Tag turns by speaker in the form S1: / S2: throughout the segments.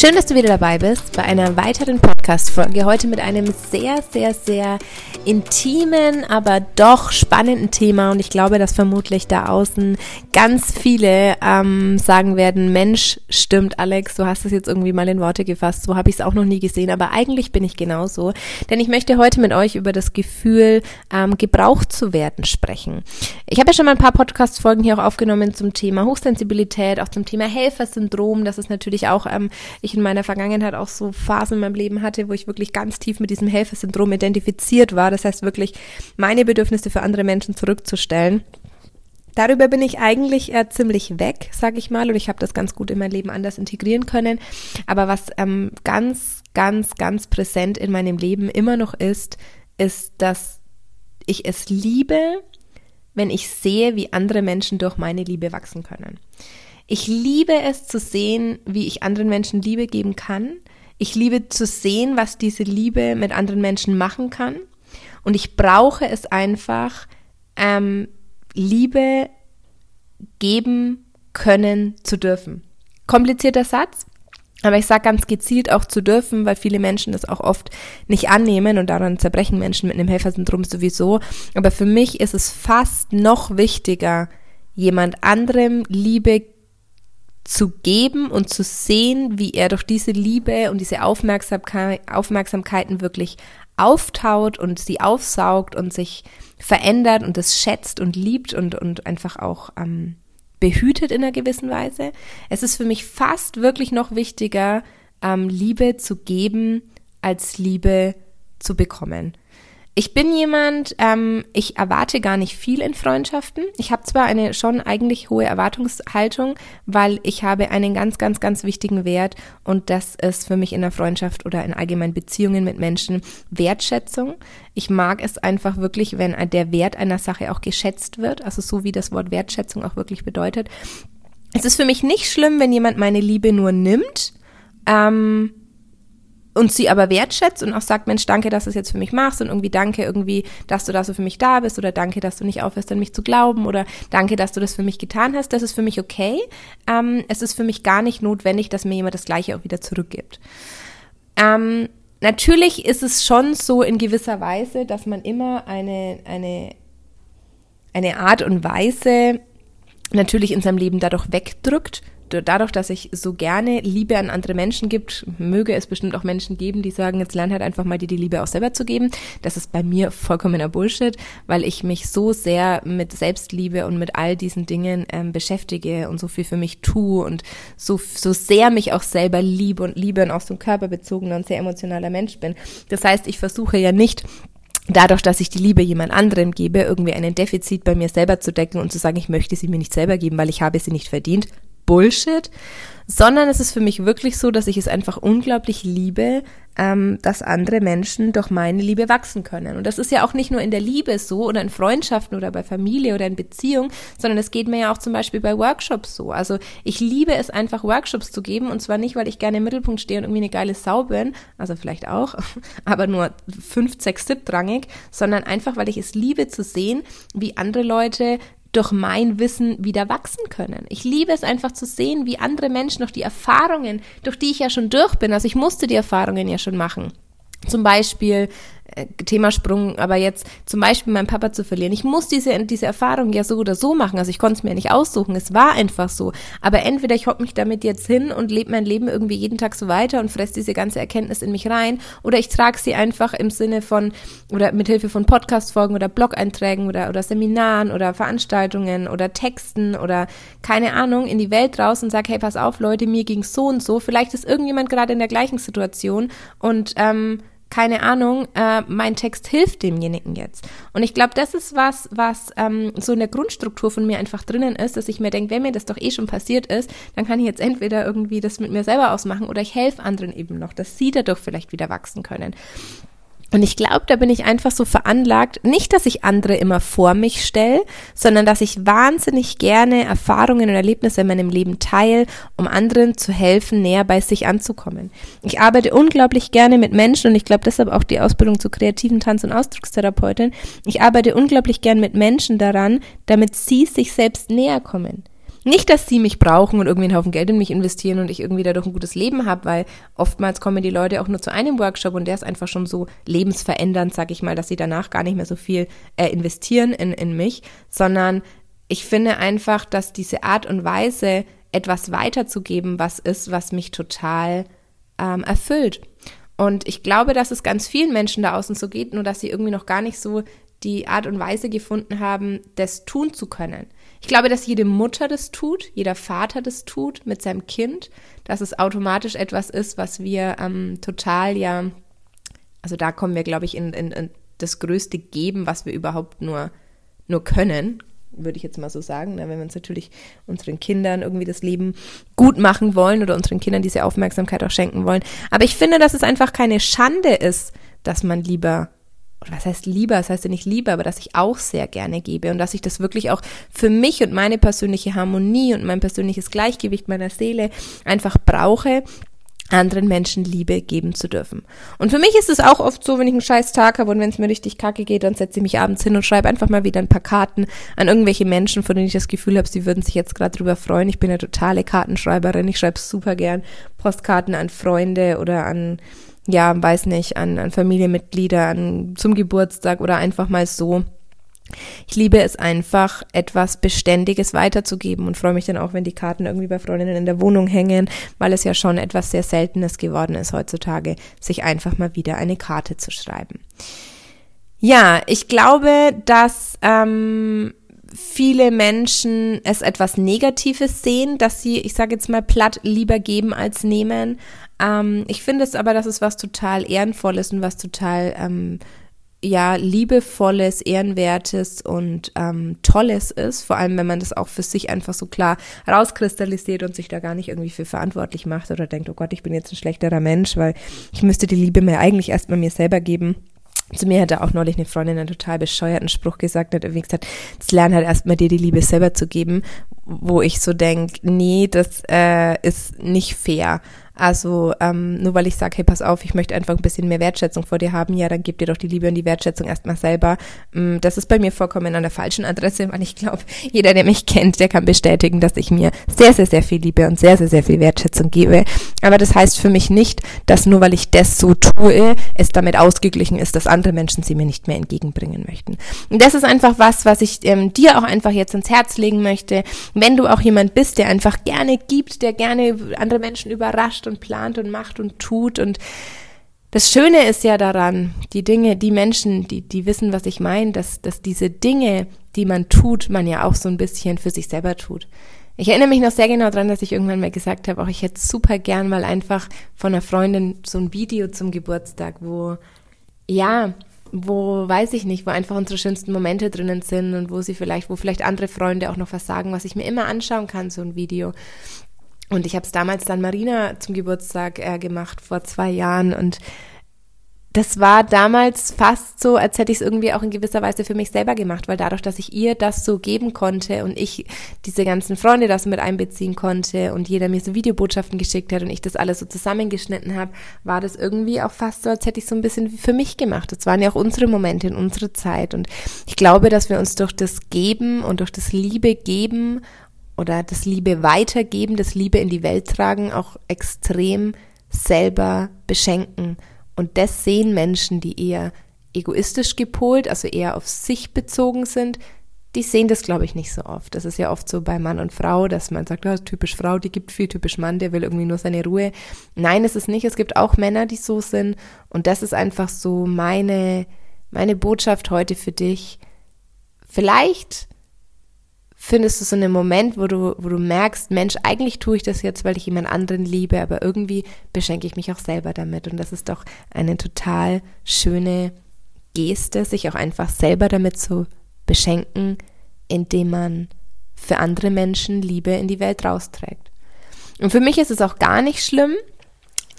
S1: Schön, dass du wieder dabei bist bei einer weiteren Podcast-Folge. Heute mit einem sehr, sehr, sehr intimen, aber doch spannenden Thema. Und ich glaube, dass vermutlich da außen ganz viele ähm, sagen werden, Mensch, stimmt, Alex, du hast es jetzt irgendwie mal in Worte gefasst. So habe ich es auch noch nie gesehen. Aber eigentlich bin ich genauso. Denn ich möchte heute mit euch über das Gefühl, ähm, gebraucht zu werden, sprechen. Ich habe ja schon mal ein paar Podcast-Folgen hier auch aufgenommen zum Thema Hochsensibilität, auch zum Thema Helfersyndrom. Das ist natürlich auch ähm, ich in meiner Vergangenheit auch so Phasen in meinem Leben hatte, wo ich wirklich ganz tief mit diesem Helfersyndrom identifiziert war. Das heißt wirklich, meine Bedürfnisse für andere Menschen zurückzustellen. Darüber bin ich eigentlich äh, ziemlich weg, sage ich mal, und ich habe das ganz gut in mein Leben anders integrieren können. Aber was ähm, ganz, ganz, ganz präsent in meinem Leben immer noch ist, ist, dass ich es liebe, wenn ich sehe, wie andere Menschen durch meine Liebe wachsen können. Ich liebe es zu sehen, wie ich anderen Menschen Liebe geben kann. Ich liebe zu sehen, was diese Liebe mit anderen Menschen machen kann. Und ich brauche es einfach, ähm, Liebe geben können zu dürfen. Komplizierter Satz, aber ich sage ganz gezielt auch zu dürfen, weil viele Menschen das auch oft nicht annehmen und daran zerbrechen Menschen mit einem Helfersyndrom sowieso. Aber für mich ist es fast noch wichtiger, jemand anderem Liebe zu geben und zu sehen, wie er durch diese Liebe und diese Aufmerksamkeit, Aufmerksamkeiten wirklich auftaut und sie aufsaugt und sich verändert und es schätzt und liebt und, und einfach auch ähm, behütet in einer gewissen Weise. Es ist für mich fast wirklich noch wichtiger, ähm, Liebe zu geben, als Liebe zu bekommen. Ich bin jemand, ähm, ich erwarte gar nicht viel in Freundschaften. Ich habe zwar eine schon eigentlich hohe Erwartungshaltung, weil ich habe einen ganz, ganz, ganz wichtigen Wert und das ist für mich in der Freundschaft oder in allgemeinen Beziehungen mit Menschen Wertschätzung. Ich mag es einfach wirklich, wenn der Wert einer Sache auch geschätzt wird, also so wie das Wort Wertschätzung auch wirklich bedeutet. Es ist für mich nicht schlimm, wenn jemand meine Liebe nur nimmt. Ähm, und sie aber wertschätzt und auch sagt, Mensch, danke, dass du es jetzt für mich machst und irgendwie danke irgendwie, dass du da so für mich da bist oder danke, dass du nicht aufhörst, an mich zu glauben oder danke, dass du das für mich getan hast, das ist für mich okay. Ähm, es ist für mich gar nicht notwendig, dass mir jemand das Gleiche auch wieder zurückgibt. Ähm, natürlich ist es schon so in gewisser Weise, dass man immer eine, eine, eine Art und Weise natürlich in seinem Leben dadurch wegdrückt, dadurch, dass ich so gerne Liebe an andere Menschen gibt, möge es bestimmt auch Menschen geben, die sagen, jetzt lern halt einfach mal dir die Liebe auch selber zu geben. Das ist bei mir vollkommener Bullshit, weil ich mich so sehr mit Selbstliebe und mit all diesen Dingen ähm, beschäftige und so viel für mich tue und so, so sehr mich auch selber liebe und liebe und auch so ein körperbezogener und sehr emotionaler Mensch bin. Das heißt, ich versuche ja nicht, dadurch, dass ich die Liebe jemand anderem gebe, irgendwie einen Defizit bei mir selber zu decken und zu sagen, ich möchte sie mir nicht selber geben, weil ich habe sie nicht verdient. Bullshit, sondern es ist für mich wirklich so, dass ich es einfach unglaublich liebe, ähm, dass andere Menschen durch meine Liebe wachsen können. Und das ist ja auch nicht nur in der Liebe so oder in Freundschaften oder bei Familie oder in Beziehung, sondern es geht mir ja auch zum Beispiel bei Workshops so. Also ich liebe es einfach, Workshops zu geben und zwar nicht, weil ich gerne im Mittelpunkt stehe und irgendwie eine geile Sau bin, also vielleicht auch, aber nur fünf, sechs, siebtrangig, sondern einfach, weil ich es liebe zu sehen, wie andere Leute durch mein Wissen wieder wachsen können. Ich liebe es einfach zu sehen, wie andere Menschen noch die Erfahrungen, durch die ich ja schon durch bin, also ich musste die Erfahrungen ja schon machen. Zum Beispiel äh, Themasprung, aber jetzt zum Beispiel meinen Papa zu verlieren. Ich muss diese, diese Erfahrung ja so oder so machen. Also ich konnte es mir nicht aussuchen. Es war einfach so. Aber entweder ich hock mich damit jetzt hin und lebe mein Leben irgendwie jeden Tag so weiter und fresse diese ganze Erkenntnis in mich rein. Oder ich trage sie einfach im Sinne von oder mit Hilfe von Podcast-Folgen oder Blog-Einträgen oder, oder Seminaren oder Veranstaltungen oder Texten oder keine Ahnung in die Welt raus und sage, hey, pass auf, Leute, mir ging's so und so. Vielleicht ist irgendjemand gerade in der gleichen Situation und ähm, keine Ahnung, äh, mein Text hilft demjenigen jetzt. Und ich glaube, das ist was, was ähm, so in der Grundstruktur von mir einfach drinnen ist, dass ich mir denke, wenn mir das doch eh schon passiert ist, dann kann ich jetzt entweder irgendwie das mit mir selber ausmachen oder ich helfe anderen eben noch, dass sie dadurch vielleicht wieder wachsen können. Und ich glaube, da bin ich einfach so veranlagt, nicht, dass ich andere immer vor mich stelle, sondern dass ich wahnsinnig gerne Erfahrungen und Erlebnisse in meinem Leben teile, um anderen zu helfen, näher bei sich anzukommen. Ich arbeite unglaublich gerne mit Menschen und ich glaube deshalb auch die Ausbildung zur kreativen Tanz- und Ausdruckstherapeutin. Ich arbeite unglaublich gern mit Menschen daran, damit sie sich selbst näher kommen. Nicht, dass sie mich brauchen und irgendwie einen Haufen Geld in mich investieren und ich irgendwie dadurch ein gutes Leben habe, weil oftmals kommen die Leute auch nur zu einem Workshop und der ist einfach schon so lebensverändernd, sag ich mal, dass sie danach gar nicht mehr so viel äh, investieren in, in mich, sondern ich finde einfach, dass diese Art und Weise, etwas weiterzugeben, was ist, was mich total ähm, erfüllt. Und ich glaube, dass es ganz vielen Menschen da außen so geht, nur dass sie irgendwie noch gar nicht so die Art und Weise gefunden haben, das tun zu können. Ich glaube, dass jede Mutter das tut, jeder Vater das tut mit seinem Kind, dass es automatisch etwas ist, was wir ähm, total ja, also da kommen wir, glaube ich, in, in, in das größte Geben, was wir überhaupt nur, nur können, würde ich jetzt mal so sagen, ne? wenn wir uns natürlich unseren Kindern irgendwie das Leben gut machen wollen oder unseren Kindern diese Aufmerksamkeit auch schenken wollen. Aber ich finde, dass es einfach keine Schande ist, dass man lieber oder was heißt lieber, das heißt ja nicht lieber, aber dass ich auch sehr gerne gebe und dass ich das wirklich auch für mich und meine persönliche Harmonie und mein persönliches Gleichgewicht meiner Seele einfach brauche, anderen Menschen Liebe geben zu dürfen. Und für mich ist es auch oft so, wenn ich einen scheiß Tag habe und wenn es mir richtig kacke geht, dann setze ich mich abends hin und schreibe einfach mal wieder ein paar Karten an irgendwelche Menschen, von denen ich das Gefühl habe, sie würden sich jetzt gerade drüber freuen. Ich bin eine totale Kartenschreiberin. Ich schreibe super gern Postkarten an Freunde oder an, ja, weiß nicht, an, an Familienmitglieder, an, zum Geburtstag oder einfach mal so. Ich liebe es einfach, etwas Beständiges weiterzugeben und freue mich dann auch, wenn die Karten irgendwie bei Freundinnen in der Wohnung hängen, weil es ja schon etwas sehr Seltenes geworden ist heutzutage, sich einfach mal wieder eine Karte zu schreiben. Ja, ich glaube, dass ähm, viele Menschen es etwas Negatives sehen, dass sie, ich sage jetzt mal platt, lieber geben als nehmen. Ähm, ich finde es aber, dass es was total Ehrenvolles und was total ähm, ja liebevolles, ehrenwertes und ähm, tolles ist, vor allem wenn man das auch für sich einfach so klar rauskristallisiert und sich da gar nicht irgendwie für verantwortlich macht oder denkt, oh Gott, ich bin jetzt ein schlechterer Mensch, weil ich müsste die Liebe mir eigentlich erstmal mir selber geben. Zu mir hat auch neulich eine Freundin einen total bescheuerten Spruch gesagt, hat irgendwie gesagt, das lernen halt erstmal dir die Liebe selber zu geben, wo ich so denk, nee, das äh, ist nicht fair. Also ähm, nur weil ich sage, hey, pass auf, ich möchte einfach ein bisschen mehr Wertschätzung vor dir haben, ja, dann gib dir doch die Liebe und die Wertschätzung erstmal selber. Ähm, das ist bei mir vollkommen an der falschen Adresse, weil ich glaube, jeder, der mich kennt, der kann bestätigen, dass ich mir sehr, sehr, sehr viel Liebe und sehr, sehr, sehr viel Wertschätzung gebe. Aber das heißt für mich nicht, dass nur weil ich das so tue, es damit ausgeglichen ist, dass andere Menschen sie mir nicht mehr entgegenbringen möchten. Und das ist einfach was, was ich ähm, dir auch einfach jetzt ins Herz legen möchte. Wenn du auch jemand bist, der einfach gerne gibt, der gerne andere Menschen überrascht und plant und macht und tut. Und das Schöne ist ja daran, die Dinge, die Menschen, die, die wissen, was ich meine, dass, dass diese Dinge, die man tut, man ja auch so ein bisschen für sich selber tut. Ich erinnere mich noch sehr genau daran, dass ich irgendwann mal gesagt habe, auch ich hätte super gern mal einfach von einer Freundin so ein Video zum Geburtstag, wo, ja, wo, weiß ich nicht, wo einfach unsere schönsten Momente drinnen sind und wo sie vielleicht, wo vielleicht andere Freunde auch noch was sagen, was ich mir immer anschauen kann, so ein Video. Und ich habe es damals dann Marina zum Geburtstag äh, gemacht, vor zwei Jahren. Und das war damals fast so, als hätte ich es irgendwie auch in gewisser Weise für mich selber gemacht, weil dadurch, dass ich ihr das so geben konnte und ich diese ganzen Freunde das mit einbeziehen konnte und jeder mir so Videobotschaften geschickt hat und ich das alles so zusammengeschnitten habe, war das irgendwie auch fast so, als hätte ich so ein bisschen für mich gemacht. Das waren ja auch unsere Momente in unserer Zeit. Und ich glaube, dass wir uns durch das Geben und durch das Liebe geben oder das Liebe weitergeben, das Liebe in die Welt tragen, auch extrem selber beschenken. Und das sehen Menschen, die eher egoistisch gepolt, also eher auf sich bezogen sind, die sehen das, glaube ich, nicht so oft. Das ist ja oft so bei Mann und Frau, dass man sagt, oh, typisch Frau, die gibt viel, typisch Mann, der will irgendwie nur seine Ruhe. Nein, es ist nicht. Es gibt auch Männer, die so sind. Und das ist einfach so meine, meine Botschaft heute für dich. Vielleicht findest du so einen Moment, wo du, wo du merkst, Mensch, eigentlich tue ich das jetzt, weil ich jemand anderen liebe, aber irgendwie beschenke ich mich auch selber damit. Und das ist doch eine total schöne Geste, sich auch einfach selber damit zu beschenken, indem man für andere Menschen Liebe in die Welt rausträgt. Und für mich ist es auch gar nicht schlimm,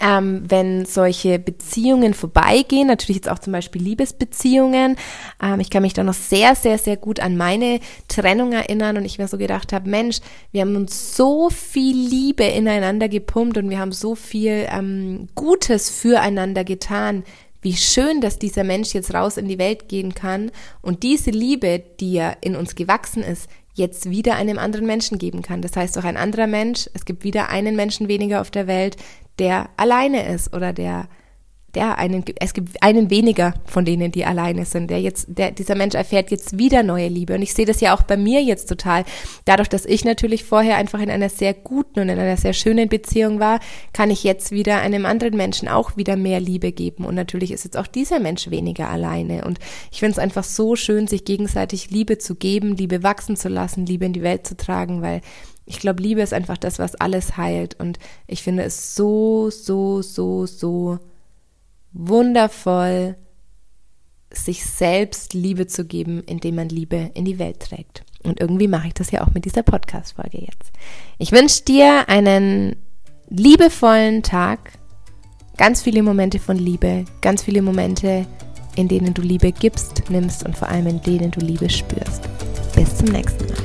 S1: ähm, wenn solche Beziehungen vorbeigehen, natürlich jetzt auch zum Beispiel Liebesbeziehungen. Ähm, ich kann mich da noch sehr, sehr, sehr gut an meine Trennung erinnern und ich mir so gedacht habe, Mensch, wir haben uns so viel Liebe ineinander gepumpt und wir haben so viel ähm, Gutes füreinander getan. wie schön, dass dieser Mensch jetzt raus in die Welt gehen kann und diese Liebe, die ja in uns gewachsen ist, jetzt wieder einem anderen Menschen geben kann. Das heißt, auch ein anderer Mensch, es gibt wieder einen Menschen weniger auf der Welt, der alleine ist oder der der einen, es gibt einen weniger von denen, die alleine sind. Der jetzt, der, dieser Mensch erfährt jetzt wieder neue Liebe. Und ich sehe das ja auch bei mir jetzt total. Dadurch, dass ich natürlich vorher einfach in einer sehr guten und in einer sehr schönen Beziehung war, kann ich jetzt wieder einem anderen Menschen auch wieder mehr Liebe geben. Und natürlich ist jetzt auch dieser Mensch weniger alleine. Und ich finde es einfach so schön, sich gegenseitig Liebe zu geben, Liebe wachsen zu lassen, Liebe in die Welt zu tragen, weil ich glaube, Liebe ist einfach das, was alles heilt. Und ich finde es so, so, so, so wundervoll, sich selbst Liebe zu geben, indem man Liebe in die Welt trägt. Und irgendwie mache ich das ja auch mit dieser Podcast-Folge jetzt. Ich wünsche dir einen liebevollen Tag, ganz viele Momente von Liebe, ganz viele Momente, in denen du Liebe gibst, nimmst und vor allem in denen du Liebe spürst. Bis zum nächsten Mal.